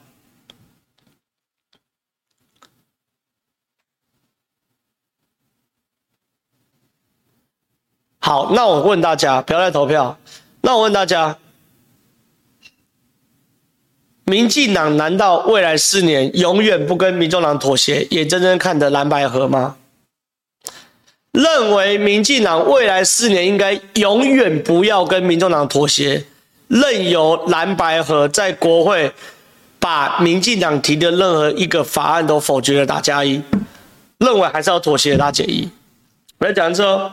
好，那我问大家，不要再投票。那我问大家。民进党难道未来四年永远不跟民众党妥协，眼睁睁看着蓝白合吗？认为民进党未来四年应该永远不要跟民众党妥协，任由蓝白合在国会把民进党提的任何一个法案都否决了，打加一。认为还是要妥协的大建议。我来讲一次哦，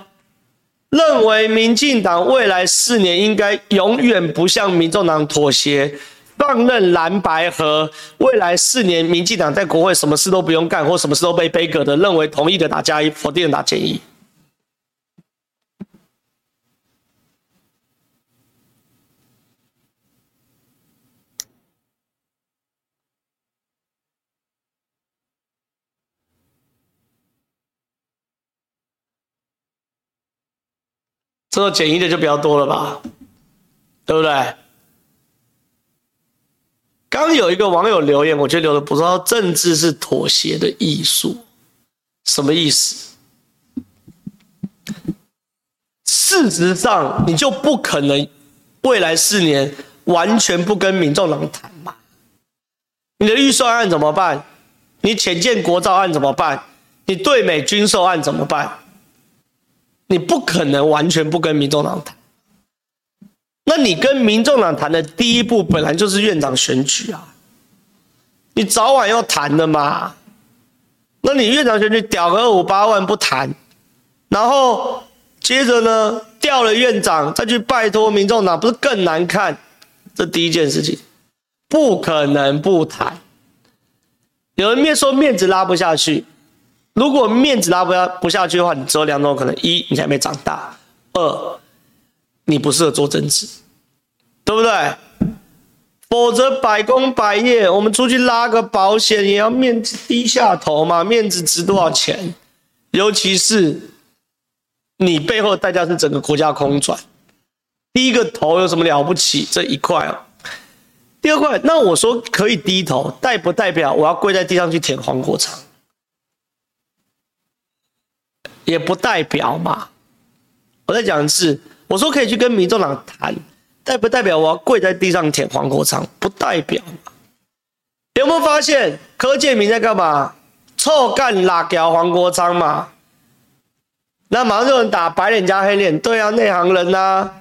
认为民进党未来四年应该永远不向民众党妥协，放任蓝白和，未来四年民进党在国会什么事都不用干，或什么事都被杯葛的，认为同意的打加一，否定的打减一。这个简易的就比较多了吧，对不对？刚有一个网友留言，我觉得留的不错，政治是妥协的艺术，什么意思？事实上，你就不可能未来四年完全不跟民众党谈嘛？你的预算案怎么办？你潜舰国造案怎么办？你对美军售案怎么办？你不可能完全不跟民众党谈，那你跟民众党谈的第一步本来就是院长选举啊，你早晚要谈的嘛。那你院长选举屌个二五八万不谈，然后接着呢调了院长再去拜托民众党，不是更难看？这第一件事情，不可能不谈。有人面说面子拉不下去。如果面子拉不下不下去的话，你只有两种可能：一，你还没长大；二，你不适合做政治，对不对？否则百工百业，我们出去拉个保险也要面子低下头嘛。面子值多少钱？尤其是你背后的代价是整个国家空转。低个头有什么了不起？这一块哦。第二块，那我说可以低头，代不代表我要跪在地上去舔黄国昌？也不代表嘛，我再讲一次，我说可以去跟民众党谈，代不代表我要跪在地上舔黄国昌？不代表嘛。有没有发现柯建铭在干嘛？臭干辣椒黄国昌嘛？那马上就有人打白脸加黑脸，对啊，内行人呐、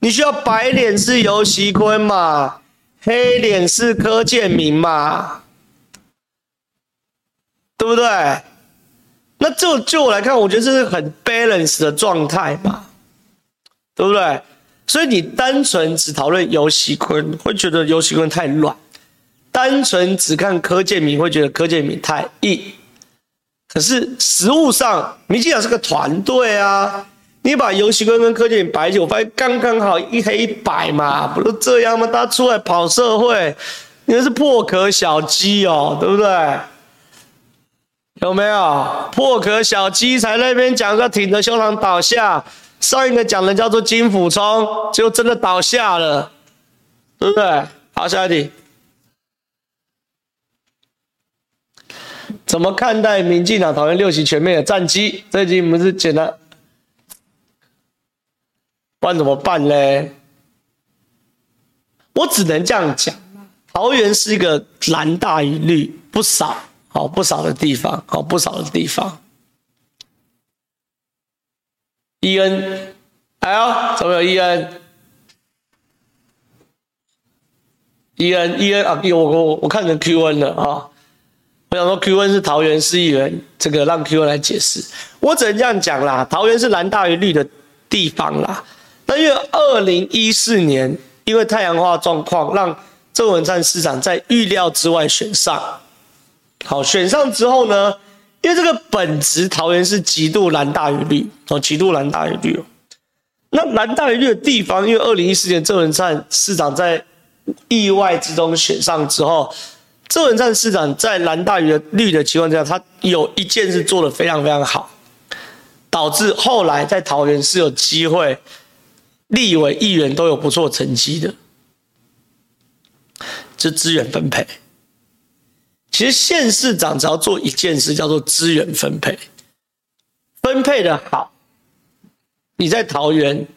你需要白脸是游锡坤嘛，黑脸是柯建铭嘛，对不对？那就就我来看，我觉得这是很 balance 的状态嘛，对不对？所以你单纯只讨论游锡堃，会觉得游锡堃太软；单纯只看柯建铭，会觉得柯建铭太硬。可是实务上，民进党是个团队啊，你把游锡堃跟柯建铭摆一起，我发现刚刚好一黑一白嘛，不都这样吗？大家出来跑社会，你那是破壳小鸡哦，对不对？有没有破壳小鸡才那边讲个挺着胸膛倒下，上一个讲的叫做金溥聪，就真的倒下了，对不对？好，下一题，怎么看待民进党讨厌六席全面的战绩？这一题我们是简单，不然怎么办呢？我只能这样讲，桃园是一个蓝大于绿不少。好不少的地方，好不少的地方。伊恩，哎呦，怎么有伊恩？伊恩，伊恩啊，我我我看成 Q N 了啊！我想说 Q N 是桃园市议员，这个让 Q N 来解释。我只能这样讲啦，桃园是蓝大于绿的地方啦。那因为二零一四年，因为太阳花状况，让郑文灿市长在预料之外选上。好，选上之后呢，因为这个本质桃园是极度蓝大于绿哦，极度蓝大于绿哦。那蓝大于绿的地方，因为二零一四年郑文灿市长在意外之中选上之后，郑文灿市长在蓝大于绿的情况下，他有一件事做得非常非常好，导致后来在桃园是有机会立委议员都有不错成绩的，这资源分配。其实县市长只要做一件事，叫做资源分配，分配的好，你在桃园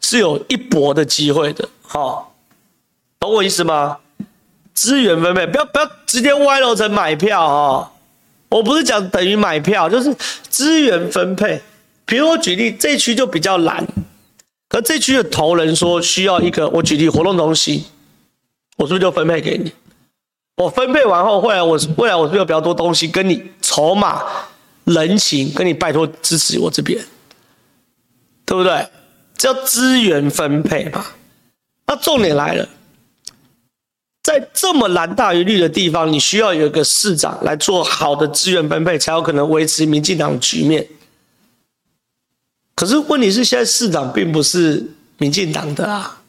是有一搏的机会的，好，懂我意思吗？资源分配，不要不要直接歪楼成买票啊！我不是讲等于买票，就是资源分配。比如我举例，这区就比较难，可这区的头人说需要一个，我举例活动中心，我是不是就分配给你？我分配完后，未来我未来我是不是有比较多东西跟你筹码，人情，跟你拜托支持我这边，对不对？叫资源分配嘛。那重点来了，在这么蓝大于绿的地方，你需要有一个市长来做好的资源分配，才有可能维持民进党局面。可是问题是，现在市长并不是民进党的啊，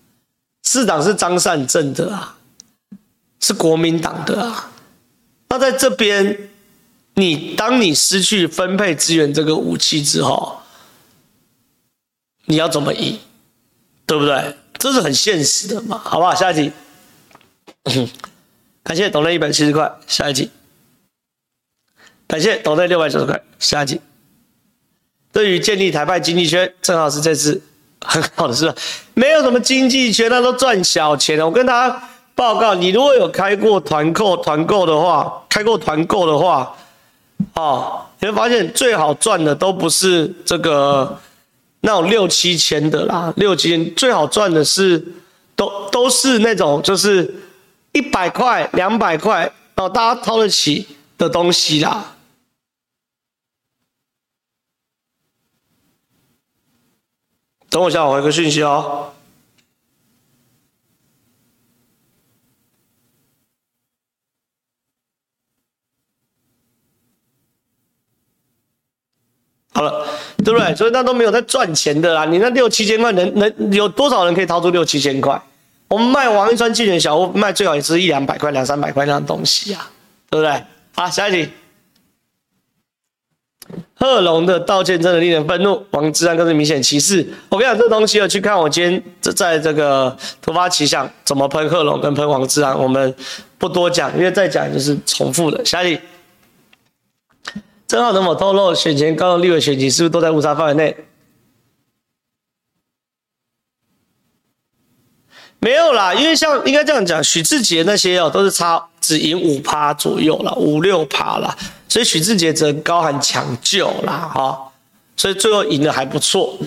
市长是张善政的啊，是国民党的啊。那在这边，你当你失去分配资源这个武器之后，你要怎么赢？对不对？这是很现实的嘛，好不好？下一题，[coughs] 感谢斗内一百七十块，下一题，感谢斗内六百九十块，下一题。对于建立台派经济圈，正好是这次很好的事。没有什么经济圈，那都赚小钱。我跟大家报告，你如果有开过团购团购的话，开过团购的话，哦，你会发现最好赚的都不是这个那种六七千的啦，六七千最好赚的是都都是那种就是一百块、两百块哦，大家掏得起的东西啦。等我一下，我回个讯息哦。好了，对不对？所以那都没有在赚钱的啦。你那六七千块，能能有多少人可以掏出六七千块？我们卖王一川竞选小屋，卖最好也是一两百块、两三百块那样东西啊，对不对？好，下一题。贺龙的道歉真的令人愤怒，王志安更是明显歧视。我跟你讲，这东西要去看我今天这在这个突发奇想怎么喷贺龙跟喷王志安，我们不多讲，因为再讲就是重复的。下一题，正好能否透露选前高雄立委选情是不是都在误差范围内？没有啦，因为像应该这样讲，许志杰那些哦都是差只赢五趴左右啦，五六趴啦。所以许志杰则高喊抢救啦，哈，所以最后赢得还不错。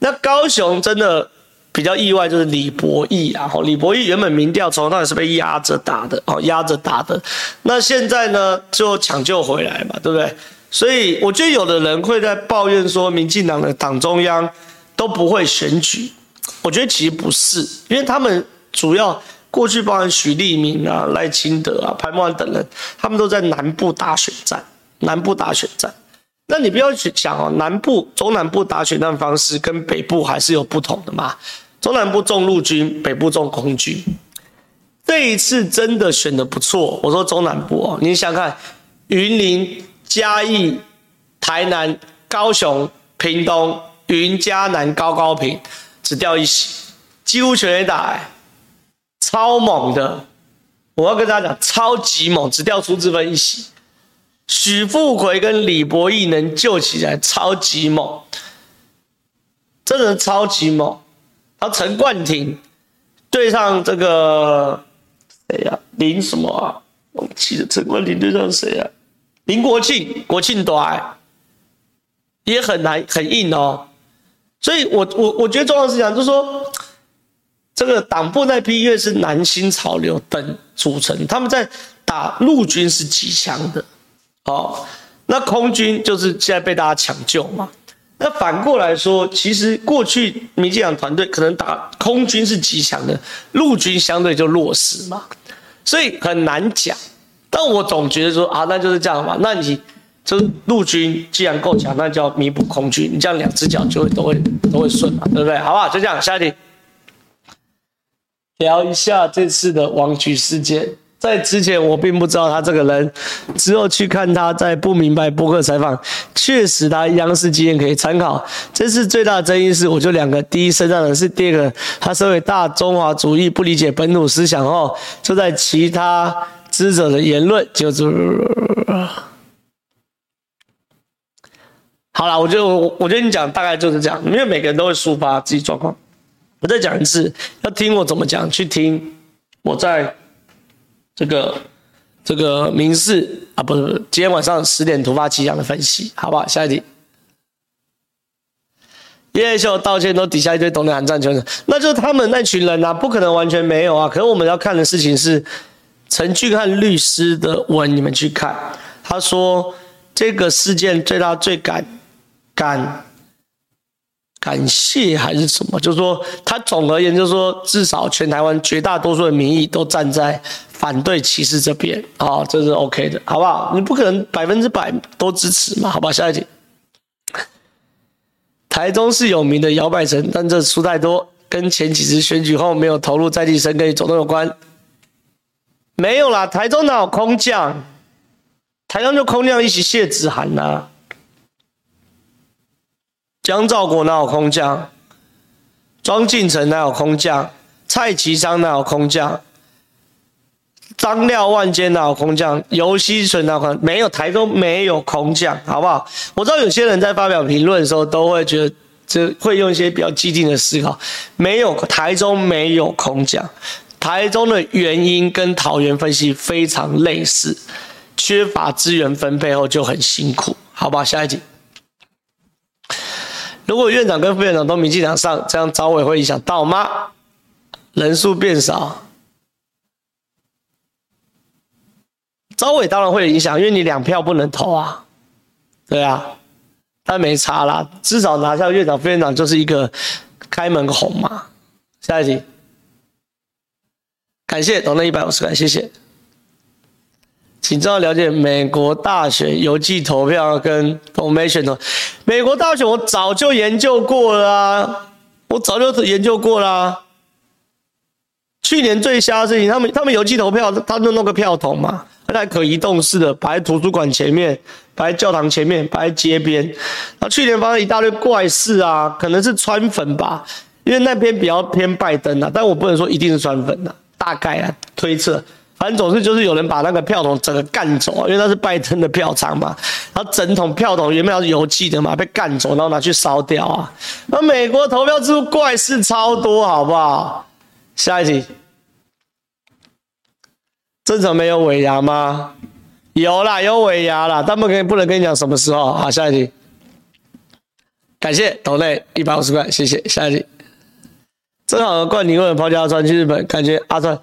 那高雄真的比较意外，就是李博毅啊，哦李博毅原本民调从头到尾是被压着打的，哦，压着打的。那现在呢，就抢救回来嘛，对不对？所以我觉得有的人会在抱怨说，民进党的党中央都不会选举。我觉得其实不是，因为他们主要。过去包含许立明啊、赖清德啊、潘孟安等人，他们都在南部打选战。南部打选战，那你不要去想哦，南部、中南部打选战方式跟北部还是有不同的嘛。中南部重陆军，北部重空军。这一次真的选得不错。我说中南部哦，你想看云林、嘉义、台南、高雄、屏东、云嘉南、高高屏，只掉一席，几乎全垒打。超猛的，我要跟大家讲，超级猛，只掉出这分一席。许富奎跟李博毅能救起来，超级猛，真的超级猛。然后陈冠廷对上这个谁呀、林什么啊？忘记得。陈冠廷对上谁啊？林国庆，国庆短也很难，很硬哦。所以我我我觉得重要的是讲，就是说。这个党部那批因为是南新潮流等组成，他们在打陆军是极强的，哦，那空军就是现在被大家抢救嘛。那反过来说，其实过去民进党团队可能打空军是极强的，陆军相对就弱势嘛，所以很难讲。但我总觉得说啊，那就是这样嘛。那你就是陆军既然够强，那就要弥补空军，你这样两只脚就会都会都会顺嘛，对不对？好不好？就这样，下一题。聊一下这次的王菊事件，在之前我并不知道他这个人，之后去看他在不明白播客采访，确实他央视经验可以参考。这次最大的争议是，我就两个：第一，身上的是；第二个，他身为大中华主义，不理解本土思想后，就在其他知者的言论就是。好了，我觉得我我觉得你讲大概就是这样，因为每个人都会抒发自己状况。我再讲一次，要听我怎么讲，去听我在这个这个民事啊，不是，今天晚上十点突发奇想的分析，好不好？下一题，叶秀道歉都底下一堆懂得喊战球，那就是他们那群人啊，不可能完全没有啊。可是我们要看的事情是陈俊翰律师的文，你们去看，他说这个事件最大最感感感谢还是什么？就是说，他总而言之就是说，至少全台湾绝大多数的民意都站在反对歧视这边啊，这是 OK 的，好不好？你不可能百分之百都支持嘛，好吧？下一题，台中是有名的摇摆城，但这输太多，跟前几次选举后没有投入在地生根与走动有关。没有啦，台中哪有空降？台中就空降一席谢子涵呐。江兆国哪有空降？庄敬诚哪有空降？蔡其昌哪有空降？张廖万坚哪有空降？游锡淳哪有空？没有，台中没有空降，好不好？我知道有些人在发表评论的时候都会觉得，这会用一些比较激进的思考。没有，台中没有空降。台中的原因跟桃园分析非常类似，缺乏资源分配后就很辛苦，好吧？下一题，如果院长跟副院长都民进党上，这样招委会影响到吗？人数变少，招委当然会有影响，因为你两票不能投啊，对啊，但没差啦，至少拿下院长、副院长就是一个开门红嘛。下一题。感谢，懂了一百五十块，谢谢。请知道了解美国大选邮寄投票跟 information 的。美国大选我早就研究过了啊，我早就研究过啦。去年最瞎的事情，他们他们邮寄投票，他就弄个票筒嘛，那可移动式的，摆在图书馆前面，摆在教堂前面，摆在街边。然后去年发生一大堆怪事啊，可能是川粉吧，因为那边比较偏拜登啊，但我不能说一定是川粉啊。大概啊，推测，反正总是就是有人把那个票筒整个干走，因为那是拜登的票仓嘛。然后整桶票筒原本是邮寄的嘛，被干走，然后拿去烧掉啊。那美国投票制度怪事超多，好不好？下一题，正常没有尾牙吗？有啦，有尾牙啦，但不跟不能跟你讲什么时候。好，下一题，感谢斗内一百五十块，谢谢。下一题。正好冠霖问抛家川去日本，感觉阿川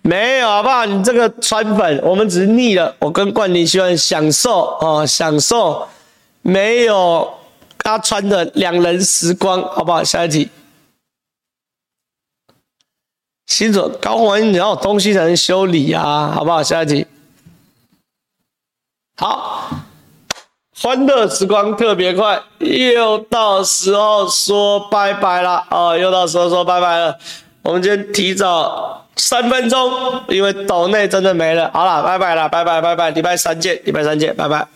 没有好不好？你这个川粉，我们只是腻了。我跟冠霖希望享受哦，享受没有阿川的两人时光，好不好？下一题，新手高虹安，你要东西才能修理啊，好不好？下一题，好。欢乐时光特别快，又到时候说拜拜了哦，又到时候说拜拜了。我们今天提早三分钟，因为岛内真的没了。好了，拜拜了，拜拜拜拜，礼拜三见，礼拜三见，拜拜。